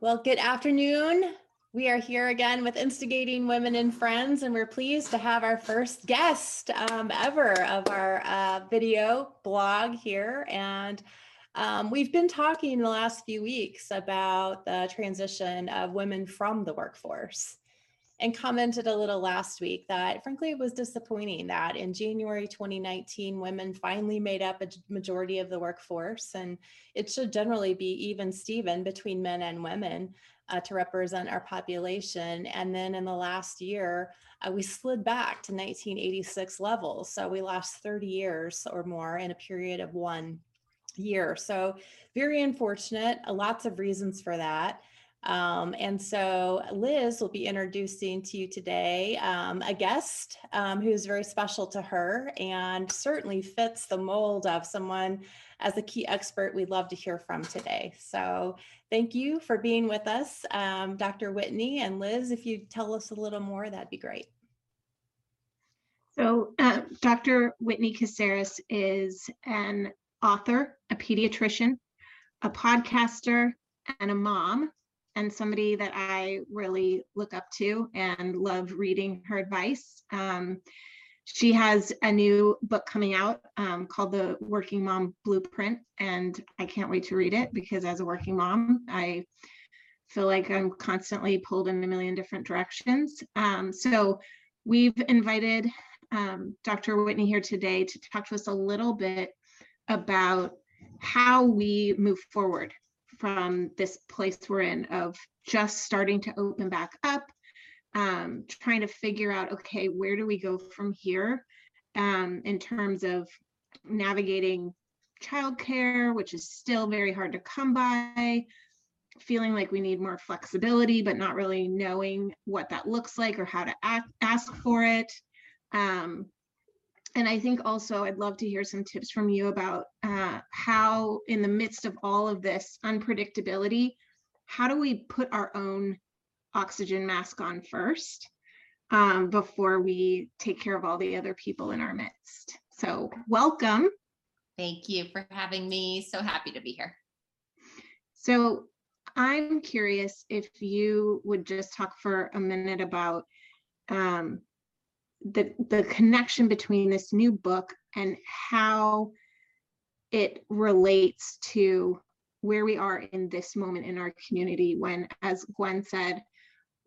Well, good afternoon. We are here again with Instigating Women and Friends, and we're pleased to have our first guest um, ever of our uh, video blog here. And um, we've been talking the last few weeks about the transition of women from the workforce and commented a little last week that frankly it was disappointing that in January 2019 women finally made up a majority of the workforce. And it should generally be even Steven between men and women uh, to represent our population. And then in the last year uh, we slid back to 1986 levels. So we lost 30 years or more in a period of one year. So very unfortunate. Uh, lots of reasons for that um, and so Liz will be introducing to you today um, a guest um, who's very special to her and certainly fits the mold of someone as a key expert we'd love to hear from today. So thank you for being with us, um, Dr. Whitney and Liz. If you tell us a little more, that'd be great. So uh, Dr. Whitney Casares is an author, a pediatrician, a podcaster, and a mom and somebody that I really look up to and love reading her advice. Um, she has a new book coming out um, called The Working Mom Blueprint, and I can't wait to read it because as a working mom, I feel like I'm constantly pulled in a million different directions. Um, so we've invited um, Dr. Whitney here today to talk to us a little bit about how we move forward from this place we're in of just starting to open back up, um, trying to figure out, okay, where do we go from here um, in terms of navigating childcare, which is still very hard to come by, feeling like we need more flexibility, but not really knowing what that looks like or how to act, ask for it. Um, and I think also I'd love to hear some tips from you about uh, how, in the midst of all of this unpredictability, how do we put our own oxygen mask on first um, before we take care of all the other people in our midst? So, welcome. Thank you for having me. So happy to be here. So, I'm curious if you would just talk for a minute about um, the the connection between this new book and how it relates to where we are in this moment in our community when as gwen said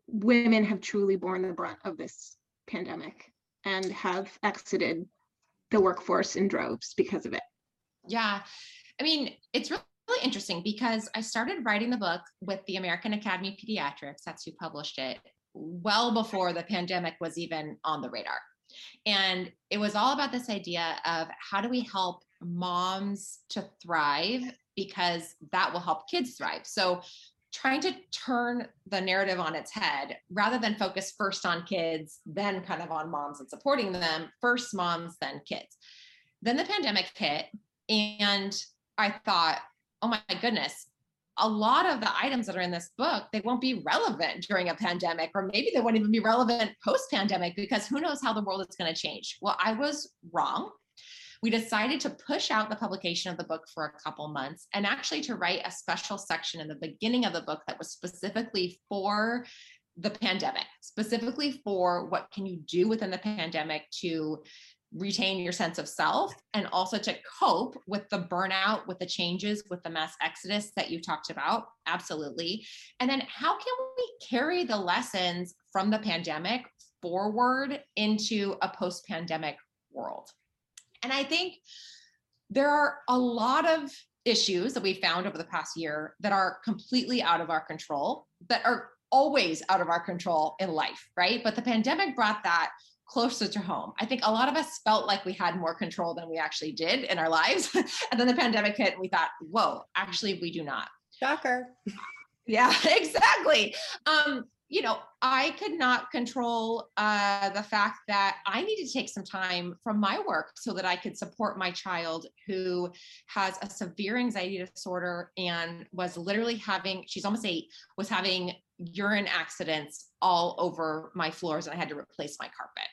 women have truly borne the brunt of this pandemic and have exited the workforce in droves because of it. Yeah. I mean it's really really interesting because I started writing the book with the American Academy of Pediatrics, that's who published it, well before the pandemic was even on the radar. And it was all about this idea of how do we help moms to thrive because that will help kids thrive. So trying to turn the narrative on its head rather than focus first on kids, then kind of on moms and supporting them, first moms, then kids. Then the pandemic hit, and I thought, oh my goodness, a lot of the items that are in this book they won't be relevant during a pandemic or maybe they won't even be relevant post pandemic because who knows how the world is going to change. Well i was wrong. We decided to push out the publication of the book for a couple months and actually to write a special section in the beginning of the book that was specifically for the pandemic specifically for what can you do within the pandemic to retain your sense of self and also to cope with the burnout with the changes with the mass exodus that you talked about. Absolutely. And then how can we carry the lessons from the pandemic forward into a post pandemic world? And i think there are a lot of issues that we found over the past year that are completely out of our control that are always out of our control in life right? But the pandemic brought that closer to home. I think a lot of us felt like we had more control than we actually did in our lives. and then the pandemic hit and we thought, whoa, actually, we do not. Shocker. yeah, exactly. Um, you know, I could not control uh, the fact that I needed to take some time from my work so that I could support my child who has a severe anxiety disorder and was literally having, she's almost eight, was having urine accidents all over my floors and I had to replace my carpet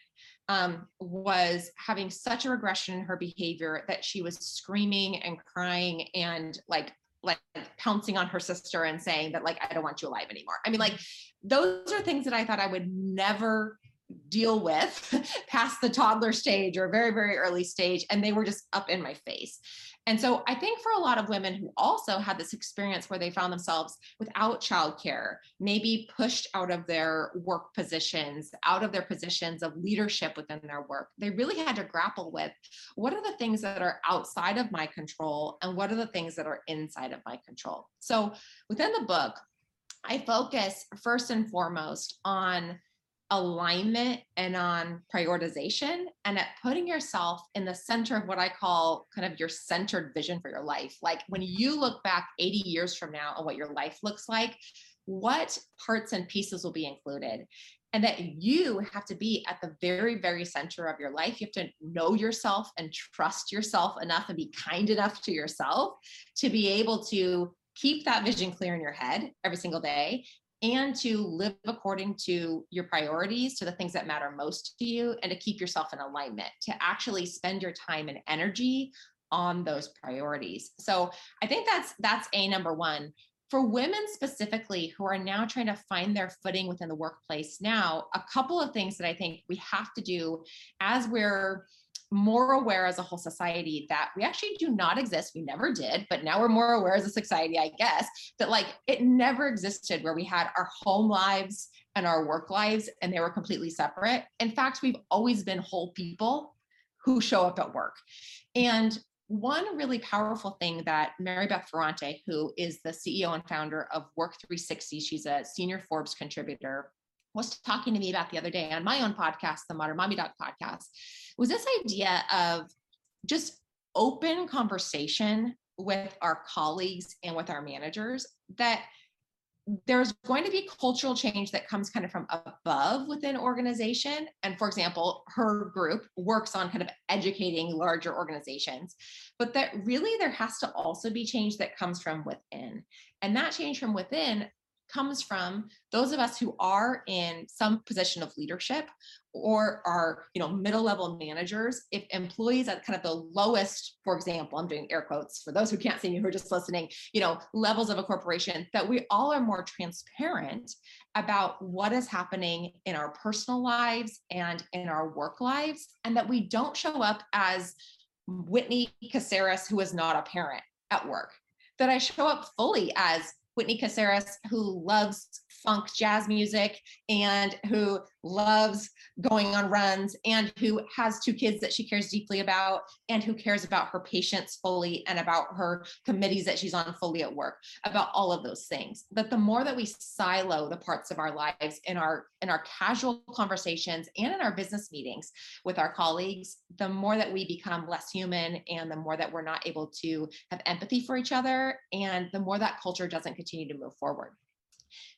um, was having such a regression in her behavior that she was screaming and crying and like like pouncing on her sister and saying that like I don't want you alive anymore. I mean, like those are things that I thought I would never deal with past the toddler stage or very very early stage and they were just up in my face and so I think for a lot of women who also had this experience where they found themselves without childcare, maybe pushed out of their work positions, out of their positions of leadership within their work, they really had to grapple with what are the things that are outside of my control and what are the things that are inside of my control. So within the book, I focus first and foremost on alignment and on prioritization and at putting yourself in the center of what I call kind of your centered vision for your life. Like when you look back 80 years from now on what your life looks like, what parts and pieces will be included? And that you have to be at the very, very center of your life. You have to know yourself and trust yourself enough and be kind enough to yourself to be able to keep that vision clear in your head every single day and to live according to your priorities, to the things that matter most to you, and to keep yourself in alignment, to actually spend your time and energy on those priorities. So I think that's that's a number one. For women specifically who are now trying to find their footing within the workplace now, a couple of things that I think we have to do as we're more aware as a whole society that we actually do not exist. We never did, but now we're more aware as a society, I guess, that like it never existed where we had our home lives and our work lives and they were completely separate. In fact, we've always been whole people who show up at work. And one really powerful thing that Mary Beth Ferrante, who is the CEO and founder of Work 360, she's a senior Forbes contributor, was talking to me about the other day on my own podcast, the Modern Mommy Doc podcast, was this idea of just open conversation with our colleagues and with our managers that there's going to be cultural change that comes kind of from above within organization. And for example her group works on kind of educating larger organizations but that really there has to also be change that comes from within. And that change from within comes from those of us who are in some position of leadership or are you know middle level managers. If employees at kind of the lowest for example i'm doing air quotes for those who can't see me who are just listening you know levels of a corporation that we all are more transparent about what is happening in our personal lives and in our work lives and that we don't show up as whitney casares who is not a parent at work. That i show up fully as Whitney Casares, who loves funk jazz music and who loves going on runs and who has two kids that she cares deeply about and who cares about her patients fully and about her committees that she's on fully at work about all of those things. But the more that we silo the parts of our lives in our in our casual conversations and in our business meetings with our colleagues the more that we become less human and the more that we're not able to have empathy for each other and the more that culture doesn't continue to move forward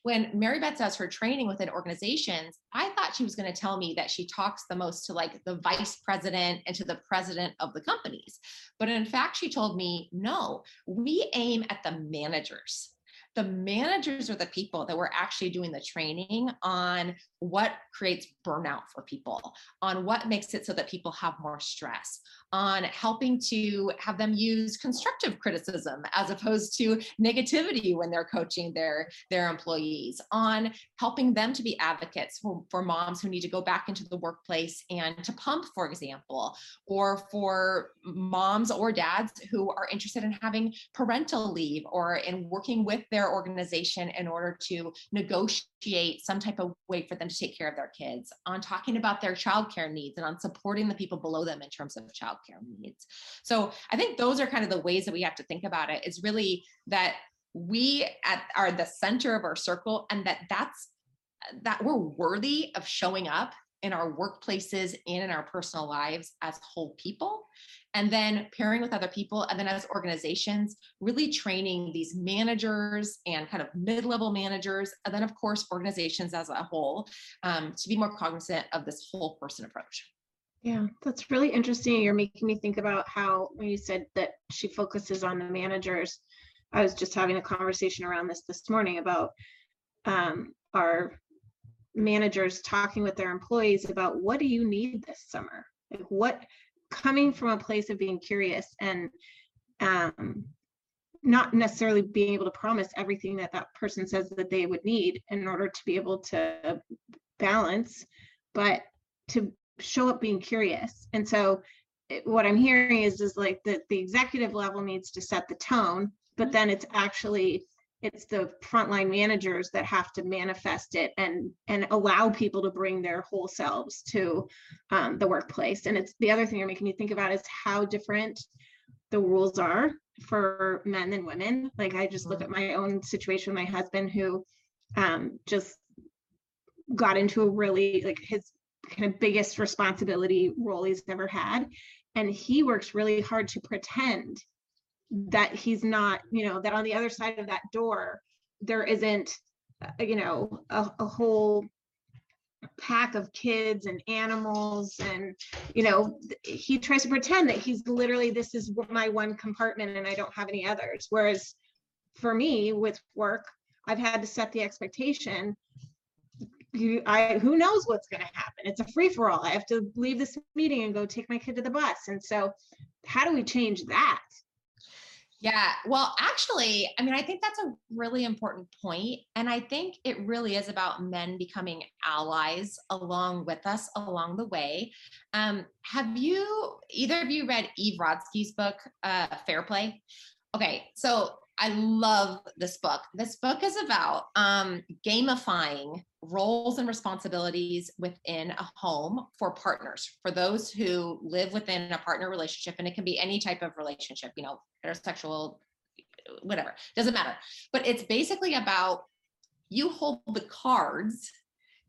when Mary Beth does her training within organizations, I thought she was going to tell me that she talks the most to like the vice president and to the president of the companies. But in fact, she told me, no, we aim at the managers the managers are the people that were actually doing the training on what creates burnout for people, on what makes it so that people have more stress, on helping to have them use constructive criticism as opposed to negativity when they're coaching their, their employees, on helping them to be advocates for, for moms who need to go back into the workplace and to pump, for example, or for moms or dads who are interested in having parental leave or in working with their organization in order to negotiate some type of way for them to take care of their kids, on talking about their childcare needs and on supporting the people below them in terms of childcare needs. So I think those are kind of the ways that we have to think about it. Is really that we at, are the center of our circle and that that's that we're worthy of showing up in our workplaces and in our personal lives as whole people and then pairing with other people and then as organizations really training these managers and kind of mid-level managers and then of course organizations as a whole um, to be more cognizant of this whole person approach. Yeah that's really interesting. You're making me think about how when you said that she focuses on the managers i was just having a conversation around this this morning about um, our managers talking with their employees about what do you need this summer like what coming from a place of being curious and um, not necessarily being able to promise everything that that person says that they would need in order to be able to balance, but to show up being curious. And so what I'm hearing is is like the, the executive level needs to set the tone, but then it's actually, it's the frontline managers that have to manifest it and, and allow people to bring their whole selves to um, the workplace. And it's, the other thing you're making me think about is how different the rules are for men and women. Like I just look at my own situation my husband who um, just got into a really like his kind of biggest responsibility role he's ever had. And he works really hard to pretend that he's not, you know, that on the other side of that door, there isn't, uh, you know, a, a whole pack of kids and animals and you know he tries to pretend that he's literally this is my one compartment and i don't have any others. Whereas for me with work i've had to set the expectation you i who knows what's going to happen? It's a free for all i have to leave this meeting and go take my kid to the bus. And so how do we change that Yeah, well, actually, I mean, I think that's a really important point, and I think it really is about men becoming allies along with us along the way. Um, have you either of you read Eve Rodsky's book, uh, Fair Play? Okay, so I love this book. This book is about um, gamifying roles and responsibilities within a home for partners, for those who live within a partner relationship, and it can be any type of relationship, you know, heterosexual, whatever, doesn't matter. But it's basically about you hold the cards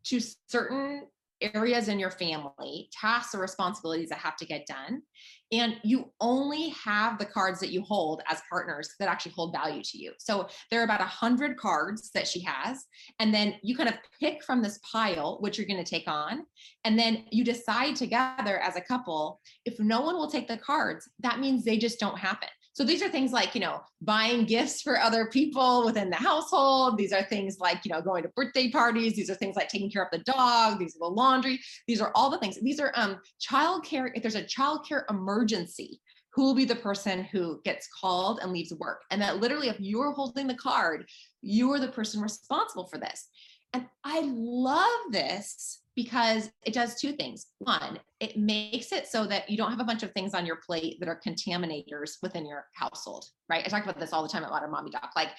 to certain areas in your family, tasks or responsibilities that have to get done. And you only have the cards that you hold as partners that actually hold value to you. So there are about a hundred cards that she has. And then you kind of pick from this pile which you're going to take on. And then you decide together as a couple, if no one will take the cards, that means they just don't happen. So these are things like, you know, buying gifts for other people within the household. These are things like, you know, going to birthday parties. These are things like taking care of the dog. These are the laundry. These are all the things. These are um childcare. If there's a childcare emergency, who will be the person who gets called and leaves work? And that literally, if you're holding the card, you are the person responsible for this. And I love this because it does two things. One, it makes it so that you don't have a bunch of things on your plate that are contaminators within your household, right? I talk about this all the time at Modern Mommy Doc. Like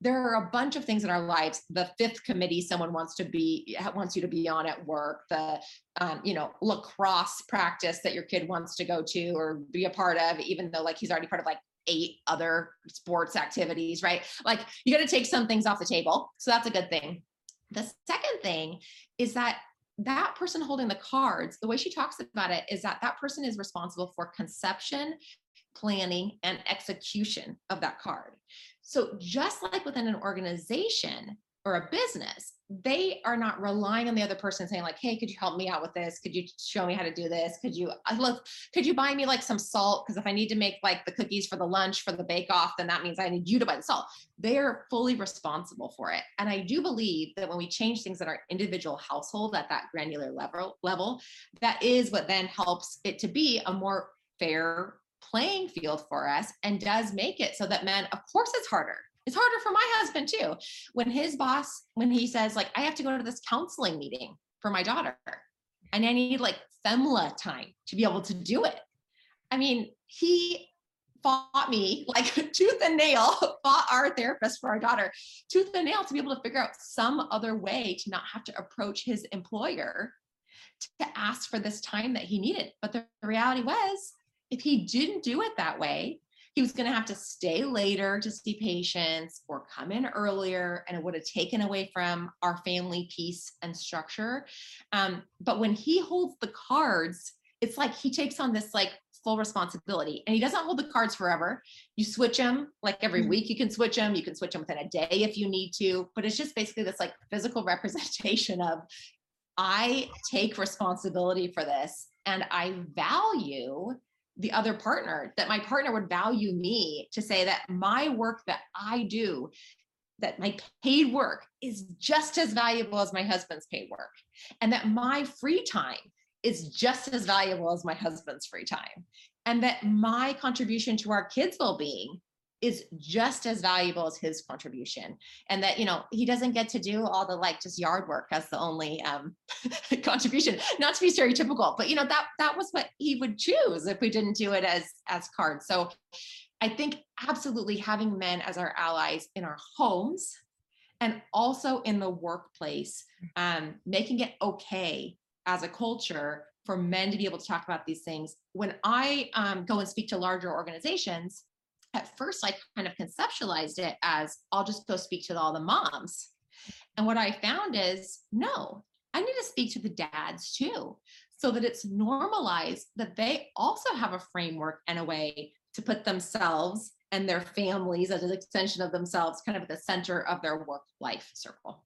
there are a bunch of things in our lives. The fifth committee someone wants to be wants you to be on at work. The um, you know lacrosse practice that your kid wants to go to or be a part of, even though like he's already part of like eight other sports activities, right? Like you got to take some things off the table. So that's a good thing. The second thing is that that person holding the cards, the way she talks about it is that that person is responsible for conception, planning, and execution of that card. So, just like within an organization or a business, they are not relying on the other person saying like hey could you help me out with this? Could you show me how to do this? Could you I look could you buy me like some salt? Because if i need to make like the cookies for the lunch for the bake off then that means i need you to buy the salt. They are fully responsible for it. And i do believe that when we change things in our individual household at that granular level level that is what then helps it to be a more fair playing field for us and does make it so that men of course it's harder it's harder for my husband too. When his boss, when he says, like, I have to go to this counseling meeting for my daughter and I need like FEMLA time to be able to do it. I mean, he fought me like tooth and nail, fought our therapist for our daughter, tooth and nail to be able to figure out some other way to not have to approach his employer to ask for this time that he needed. But the reality was, if he didn't do it that way, he was going to have to stay later to see patients or come in earlier and it would have taken away from our family peace and structure um, but when he holds the cards it's like he takes on this like full responsibility and he doesn't hold the cards forever you switch them like every Mhm. week you can switch them you can switch them within a day if you need to but it's just basically this like physical representation of i take responsibility for this and i value the other partner that my partner would value me to say that my work that I do that my paid work is just as valuable as my husband's paid work. And that my free time is just as valuable as my husband's free time. And that my contribution to our kids well-being is just as valuable as his contribution. And that you know he doesn't get to do all the like just yard work as the only um contribution not to be stereotypical but you know that that was what he would choose if we didn't do it as as cards. So i think absolutely having men as our allies in our homes and also in the workplace um making it okay as a culture for men to be able to talk about these things. When i um, go and speak to larger organizations at first I kind of conceptualized it as I'll just go speak to all the moms. And what I found is no, I need to speak to the dads too, so that it's normalized that they also have a framework and a way to put themselves and their families as an extension of themselves kind of at the center of their work life circle.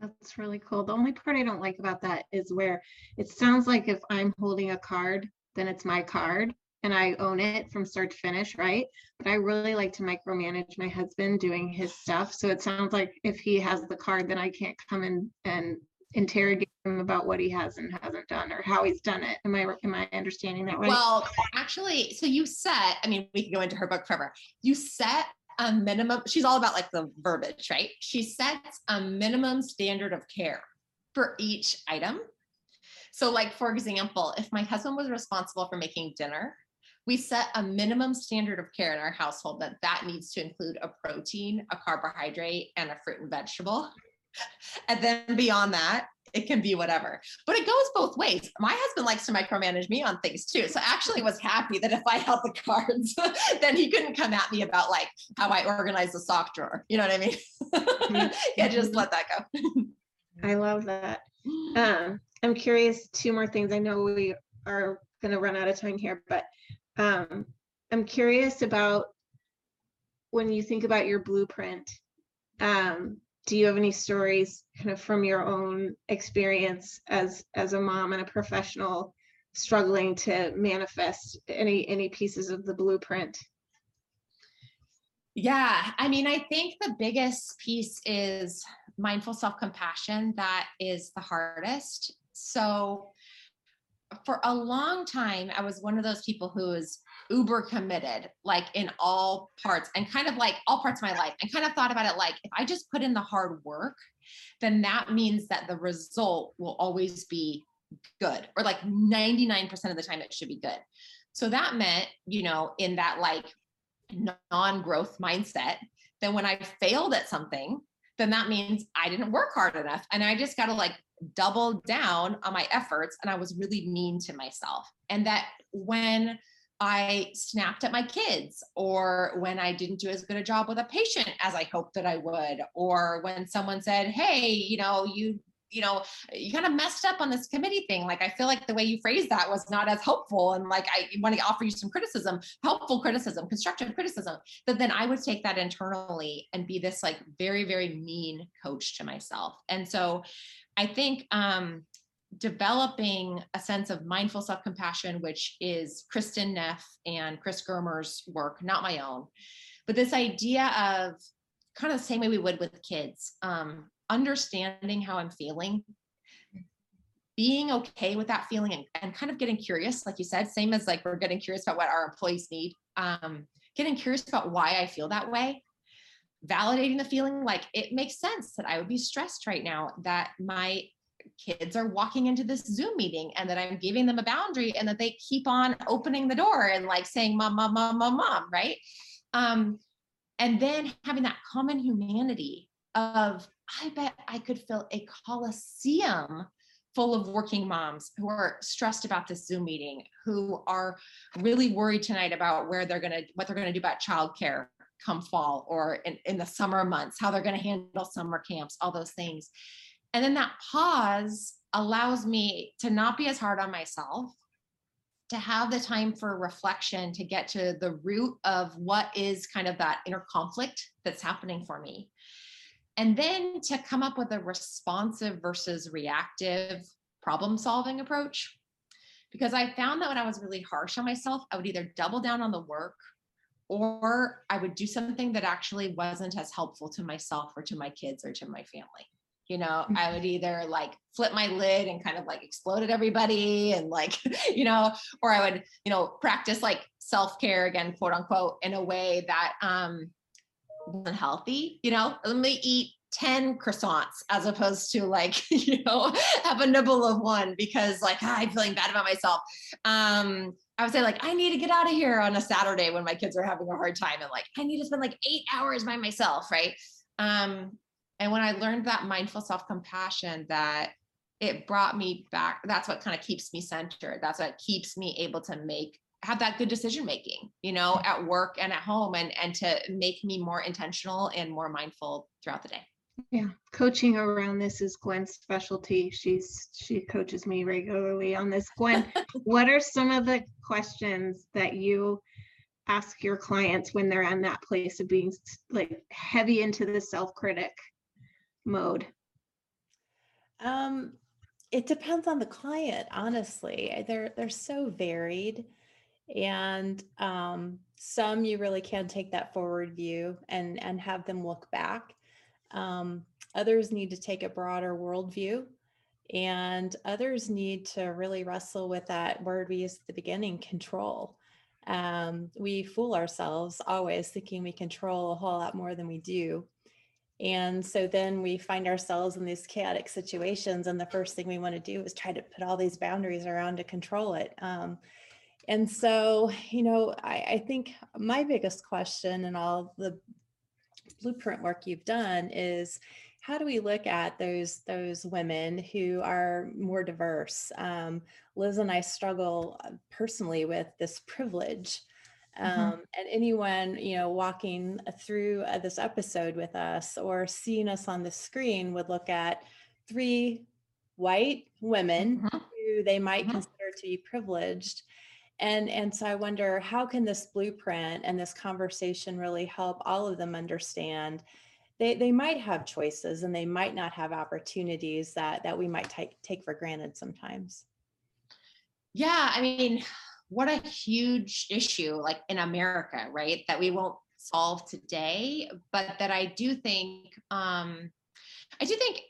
That's really cool. The only part I don't like about that is where it sounds like if I'm holding a card, then it's my card and I own it from start to finish, right? But I really like to micromanage my husband doing his stuff. So it sounds like if he has the card, then I can't come in and interrogate him about what he has and hasn't done or how he's done it. Am I am I understanding that right? Well, actually, so you set, I mean, we can go into her book forever. You set a minimum, she's all about like the verbiage, right? She sets a minimum standard of care for each item. So, like, for example, if my husband was responsible for making dinner, we set a minimum standard of care in our household that that needs to include a protein, a carbohydrate, and a fruit and vegetable. and then beyond that, it can be whatever. But it goes both ways. My husband likes to micromanage me on things too. So actually was happy that if I held the cards, then he couldn't come at me about like how I organize the sock drawer. You know what I mean? yeah, just let that go. I love that. Um, I'm curious, two more things. I know we are going to run out of time here, but um, I'm curious about when you think about your blueprint. Um, do you have any stories kind of from your own experience as as a mom and a professional struggling to manifest any any pieces of the blueprint? Yeah, I mean, I think the biggest piece is mindful self compassion. That is the hardest. So, for a long time, I was one of those people who was uber committed, like in all parts and kind of like all parts of my life, and kind of thought about it like if I just put in the hard work, then that means that the result will always be good, or like 99% of the time it should be good. So that meant, you know, in that like non growth mindset, then when I failed at something, then that means I didn't work hard enough. And I just got to like double down on my efforts and I was really mean to myself. And that when I snapped at my kids, or when I didn't do as good a job with a patient as I hoped that I would, or when someone said, Hey, you know, you you know, you kind of messed up on this committee thing. Like, I feel like the way you phrased that was not as helpful. And like, I want to offer you some criticism, helpful criticism, constructive criticism. But then I would take that internally and be this like very, very mean coach to myself. And so I think um, developing a sense of mindful self compassion, which is Kristin Neff and Chris Germer's work, not my own, but this idea of kind of the same way we would with kids, um, understanding how I'm feeling, being okay with that feeling, and, and kind of getting curious, like you said, same as like we're getting curious about what our employees need, um, getting curious about why I feel that way validating the feeling like it makes sense that I would be stressed right now, that my kids are walking into this Zoom meeting and that I'm giving them a boundary and that they keep on opening the door and like saying, mom, mom, mom, mom, mom, right? Um, and then having that common humanity of, I bet I could fill a coliseum full of working moms who are stressed about this Zoom meeting, who are really worried tonight about where they're gonna, what they're gonna do about childcare come fall or in, in the summer months, how they're gonna handle summer camps, all those things. And then that pause allows me to not be as hard on myself, to have the time for reflection, to get to the root of what is kind of that inner conflict that's happening for me. And then to come up with a responsive versus reactive problem solving approach. Because I found that when I was really harsh on myself, I would either double down on the work or I would do something that actually wasn't as helpful to myself or to my kids or to my family. You know, I would either like flip my lid and kind of like explode at everybody and like, you know, or I would, you know, practice like self-care again, quote unquote, in a way that um wasn't healthy, you know, let me eat 10 croissants as opposed to like, you know, have a nibble of one because like ah, I'm feeling bad about myself. Um, I would say like I need to get out of here on a Saturday when my kids are having a hard time and like I need to spend like eight hours by myself, right? Um, and when I learned that mindful self-compassion, that it brought me back, that's what kind of keeps me centered. That's what keeps me able to make have that good decision making you know at work and at home and and to make me more intentional and more mindful throughout the day Yeah, coaching around this is Gwen's specialty. She's she coaches me regularly on this. Gwen, what are some of the questions that you ask your clients when they're in that place of being like heavy into the self-critic mode? Um, it depends on the client, honestly. They're they're so varied. And um, some you really can take that forward view and and have them look back. Um, others need to take a broader worldview, and others need to really wrestle with that word we used at the beginning, control. Um, we fool ourselves always thinking we control a whole lot more than we do. And so then we find ourselves in these chaotic situations, and the first thing we want to do is try to put all these boundaries around to control it. Um, and so, you know, I, I think my biggest question and all the blueprint work you've done is how do we look at those those women who are more diverse? Um, Liz and I struggle uh, personally with this privilege. Mhm. Um, and anyone you know walking through uh, this episode with us or seeing us on the screen would look at three white women Mhm. who they might Mhm. consider to be privileged and and so i wonder how can this blueprint and this conversation really help all of them understand? They they might have choices and they might not have opportunities that that we might take take for granted sometimes. Yeah i mean what a huge issue like in america right that we won't solve today but that i do think um i do think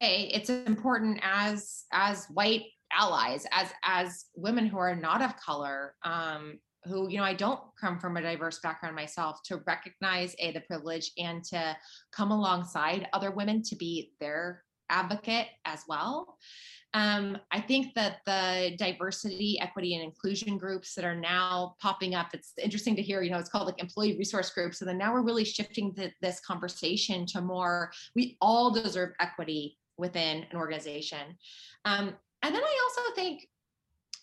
a, it's important as as white allies as as women who are not of color um who you know i don't come from a diverse background myself to recognize a the privilege and to come alongside other women to be their advocate as well um, I think that the diversity, equity, and inclusion groups that are now popping up, it's interesting to hear, you know, it's called like employee resource groups. So then now we're really shifting the, this conversation to more, we all deserve equity within an organization. Um, and then I also think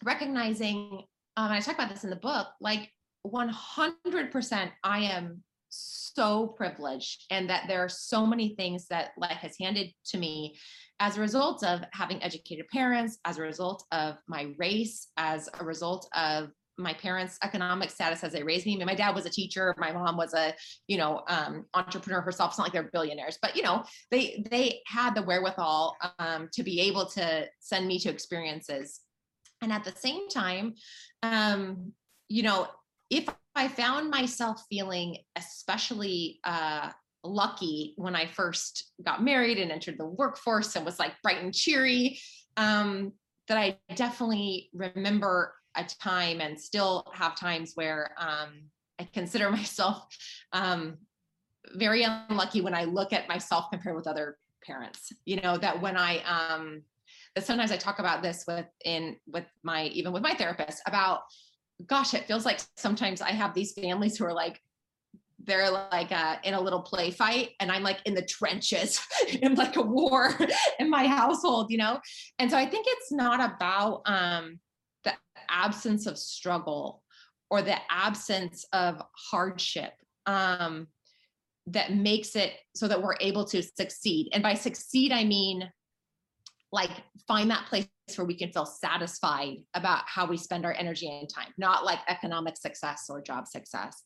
recognizing, um, and I talk about this in the book, like 100% I am so privileged and that there are so many things that life has handed to me as a result of having educated parents, as a result of my race, as a result of my parents' economic status as they raised me. I mean, my dad was a teacher, my mom was a, you know, um, entrepreneur herself. It's not like they're billionaires, but you know, they they had the wherewithal um, to be able to send me to experiences. And at the same time, um, you know, if I found myself feeling especially uh, lucky when I first got married and entered the workforce and was like bright and cheery. Um, that I definitely remember a time and still have times where um, I consider myself um, very unlucky when I look at myself compared with other parents. You know that when I um, that sometimes I talk about this with in with my even with my therapist about gosh, it feels like sometimes I have these families who are like they're like uh, in a little play fight and i'm like in the trenches in like a war in my household you know and so i think it's not about um absence of struggle or the absence of hardship um that makes it so that we're able to succeed and by succeed i mean like find that place where we can feel satisfied about how we spend our energy and time not like economic success or job success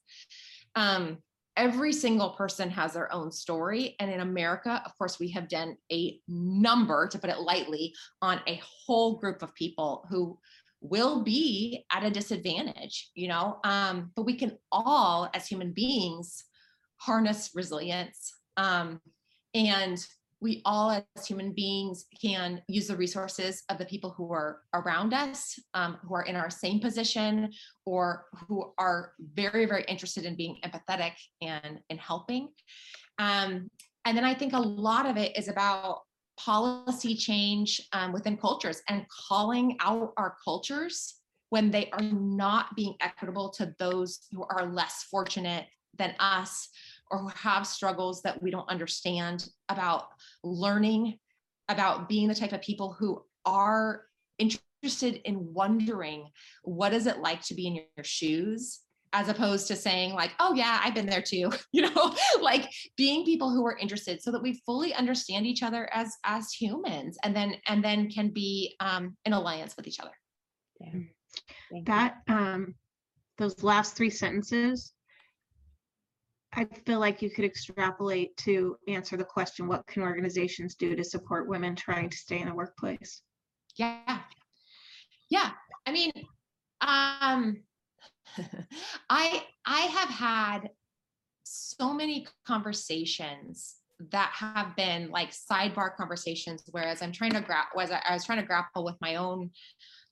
um, every single person has their own story. And in America, of course, we have done a number, to put it lightly, on a whole group of people who will be at a disadvantage, you know. Um, but we can all, as human beings, harness resilience um, and we all as human beings can use the resources of the people who are around us um, who are in our same position or who are very very interested in being empathetic and in helping um, and then i think a lot of it is about policy change um, within cultures and calling out our cultures when they are not being equitable to those who are less fortunate than us or who have struggles that we don't understand about learning about being the type of people who are interested in wondering what is it like to be in your shoes as opposed to saying like oh yeah i've been there too you know like being people who are interested so that we fully understand each other as as humans and then and then can be um, in alliance with each other Yeah. That, um, those last three sentences, I feel like you could extrapolate to answer the question, what can organizations do to support women trying to stay in the workplace? Yeah. Yeah. I mean, um I I have had so many conversations that have been like sidebar conversations whereas I'm trying to grab was I, I was trying to grapple with my own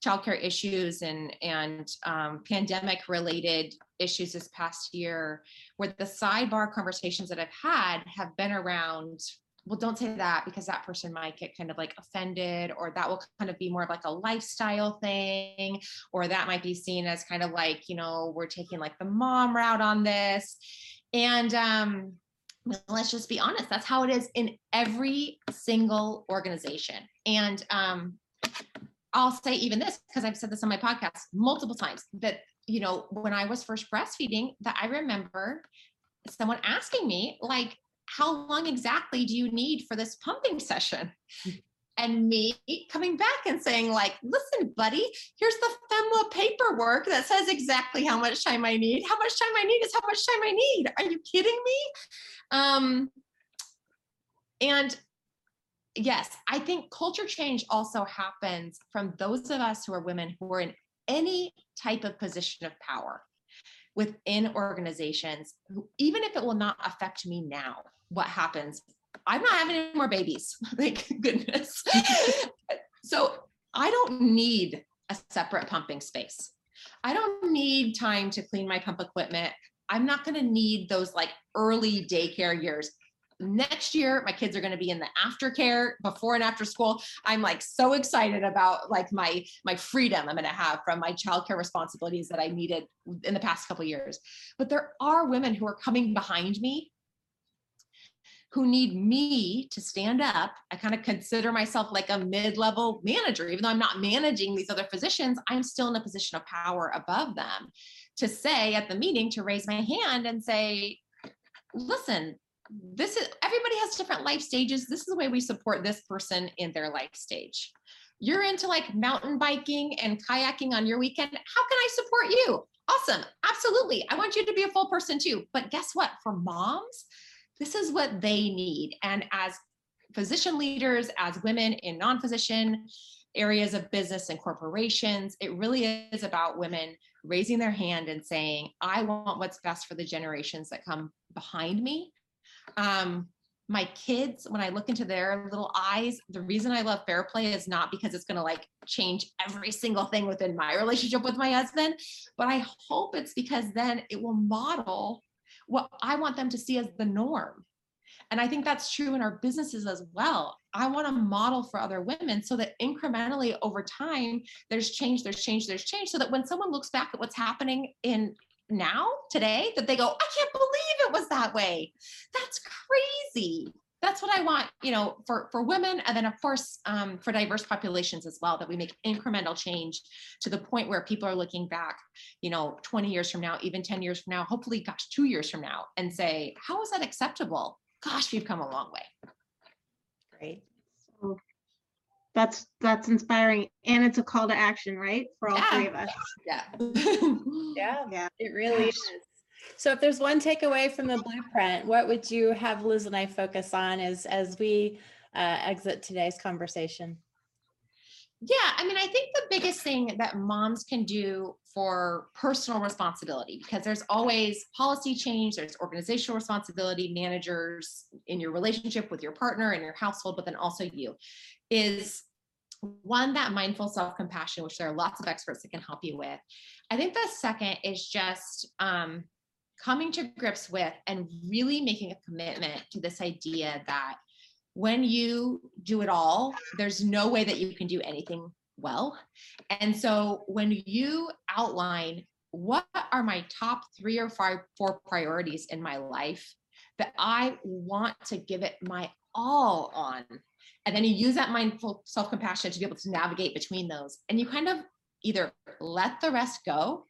childcare issues and and um, pandemic related issues this past year where the sidebar conversations that I've had have been around well don't say that because that person might get kind of like offended or that will kind of be more of like a lifestyle thing or that might be seen as kind of like you know we're taking like the mom route on this. And um let's just be honest that's how it is in every single organization. And um i'll say even this because i've said this on my podcast multiple times that you know when i was first breastfeeding that i remember someone asking me like how long exactly do you need for this pumping session? And me coming back and saying like listen buddy here's the femla paperwork that says exactly how much time i need. How much time i need is how much time i need. Are you kidding me? Um and yes i think culture change also happens from those of us who are women who are in any type of position of power within organizations even if it will not affect me now what happens. I'm not having any more babies. Thank goodness. So i don't need a separate pumping space. I don't need time to clean my pump equipment. I'm not going to need those like early daycare years. Next year my kids are going to be in the aftercare before and after school. I'm like so excited about like my my freedom i'm going to have from my childcare responsibilities that i needed in the past couple years. But there are women who are coming behind me who need me to stand up i kind of consider myself like a mid-level manager even though i'm not managing these other physicians i'm still in a position of power above them to say at the meeting to raise my hand and say listen this is everybody has different life stages. This is the way we support this person in their life stage. You're into like mountain biking and kayaking on your weekend. How can I support you? Awesome. Absolutely. I want you to be a full person too. But guess what? For moms, this is what they need. And as physician leaders, as women in non physician areas of business and corporations, it really is about women raising their hand and saying, I want what's best for the generations that come behind me um, my kids, when I look into their little eyes, the reason I love fair play is not because it's going to like change every single thing within my relationship with my husband, but I hope it's because then it will model what I want them to see as the norm. And I think that's true in our businesses as well. I want to model for other women so that incrementally over time, there's change, there's change, there's change, so that when someone looks back at what's happening in now today that they go i can't believe it was that way that's crazy that's what i want you know for for women and then of course um, for diverse populations as well that we make incremental change to the point where people are looking back you know 20 years from now even 10 years from now hopefully gosh two years from now and say how is that acceptable gosh we've come a long way Great. So That's, that's inspiring. And it's a call to action, right? For all three of us. yeah Yeah, Yeah. it really Gosh. is. So if there's one takeaway from the blueprint, what would you have Liz and I focus on as, as we uh, exit today's conversation? Yeah, I mean, I think the biggest thing that moms can do for personal responsibility because there's always policy change, there's organizational responsibility, managers in your relationship with your partner and your household, but then also you is one that mindful self-compassion which there are lots of experts that can help you with i think the second is just um, coming to grips with and really making a commitment to this idea that when you do it all there's no way that you can do anything well and so when you outline what are my top three or five four priorities in my life that i want to give it my all on and then you use that mindful self compassion to be able to navigate between those. And you kind of either let the rest go,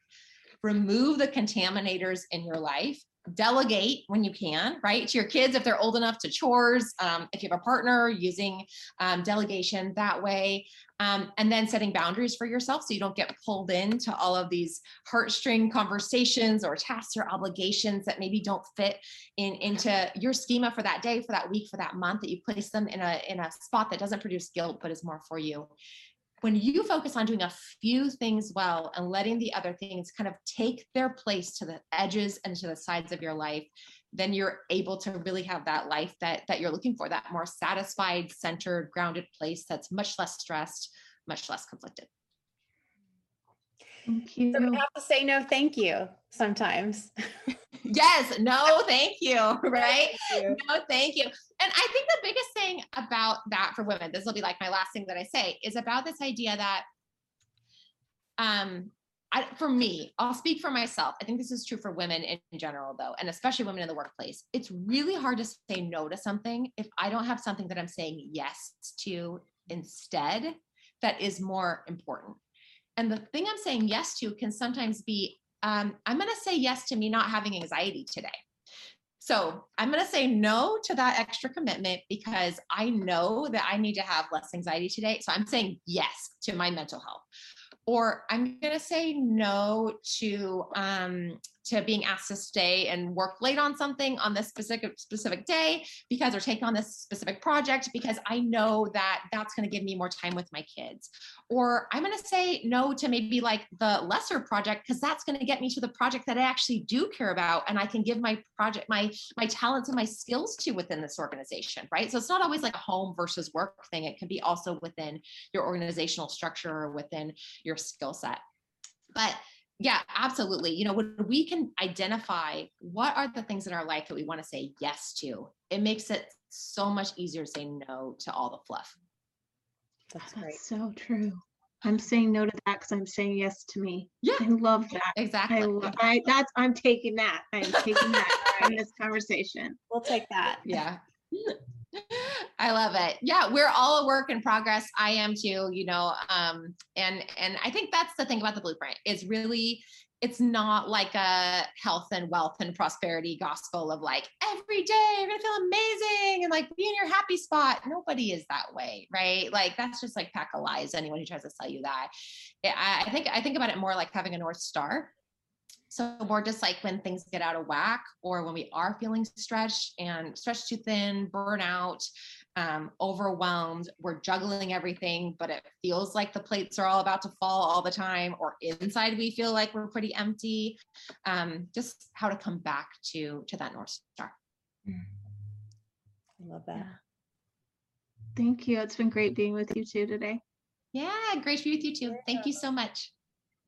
remove the contaminators in your life, delegate when you can, right? To your kids, if they're old enough to chores, um, if you have a partner, using um, delegation that way. Um, and then setting boundaries for yourself so you don't get pulled into all of these heartstring conversations or tasks or obligations that maybe don't fit in into your schema for that day, for that week, for that month, that you place them in a in a spot that doesn't produce guilt but is more for you when you focus on doing a few things well and letting the other things kind of take their place to the edges and to the sides of your life then you're able to really have that life that that you're looking for that more satisfied centered grounded place that's much less stressed much less conflicted Thank you So we you. have to say no, thank you sometimes. yes no thank you right Thank you. no thank you and i think the biggest thing about that for women this will be like my last thing that i say is about this idea that um I, for me i'll speak for myself. I think this is true for women in, in general though and especially women in the workplace. It's really hard to say no to something if i don't have something that i'm saying yes to instead that is more important. And the thing i'm saying yes to can sometimes be um, i'm going to say yes to me not having anxiety today so I'm going to say no to that extra commitment because I know that I need to have less anxiety today. So I'm saying yes to my mental health. Or I'm going to say no to um, to being asked to stay and work late on something on this specific specific day because or take on this specific project because I know that that's going to give me more time with my kids. Or I'm going to say no to maybe like the lesser project because that's going to get me to the project that I actually do care about and I can give my project my my talents and my skills to within this organization, right? So it's not always like a home versus work thing. It can be also within your organizational structure or within your skill set. But yeah, absolutely. You know, when we can identify what are the things in our life that we want to say yes to, it makes it so much easier to say no to all the fluff. That's great. That's so true. I'm saying no to that because I'm saying yes to me. Yeah, I love that. I, exactly. I that's I'm taking that. I'm taking that from this conversation. We'll take that. yeah i love it. Yeah we're all a work in progress. I am too you know um and and i think that's the thing about the blueprint. It's really it's not like a health and wealth and prosperity gospel of like every day you're gonna feel amazing and like be in your happy spot. Nobody is that way right? Like that's just like pack of lies. Anyone who tries to sell you that. I think i think about it more like having a north star so more just like when things get out of whack or when we are feeling stretched and stretched too thin, burnout, um, overwhelmed, we're juggling everything, but it feels like the plates are all about to fall all the time, or inside we feel like we're pretty empty. Um, just how to come back to to that north star. I love that. Yeah. Thank you. It's been great being with you too today. Yeah, great to be with you too. Thank you so much.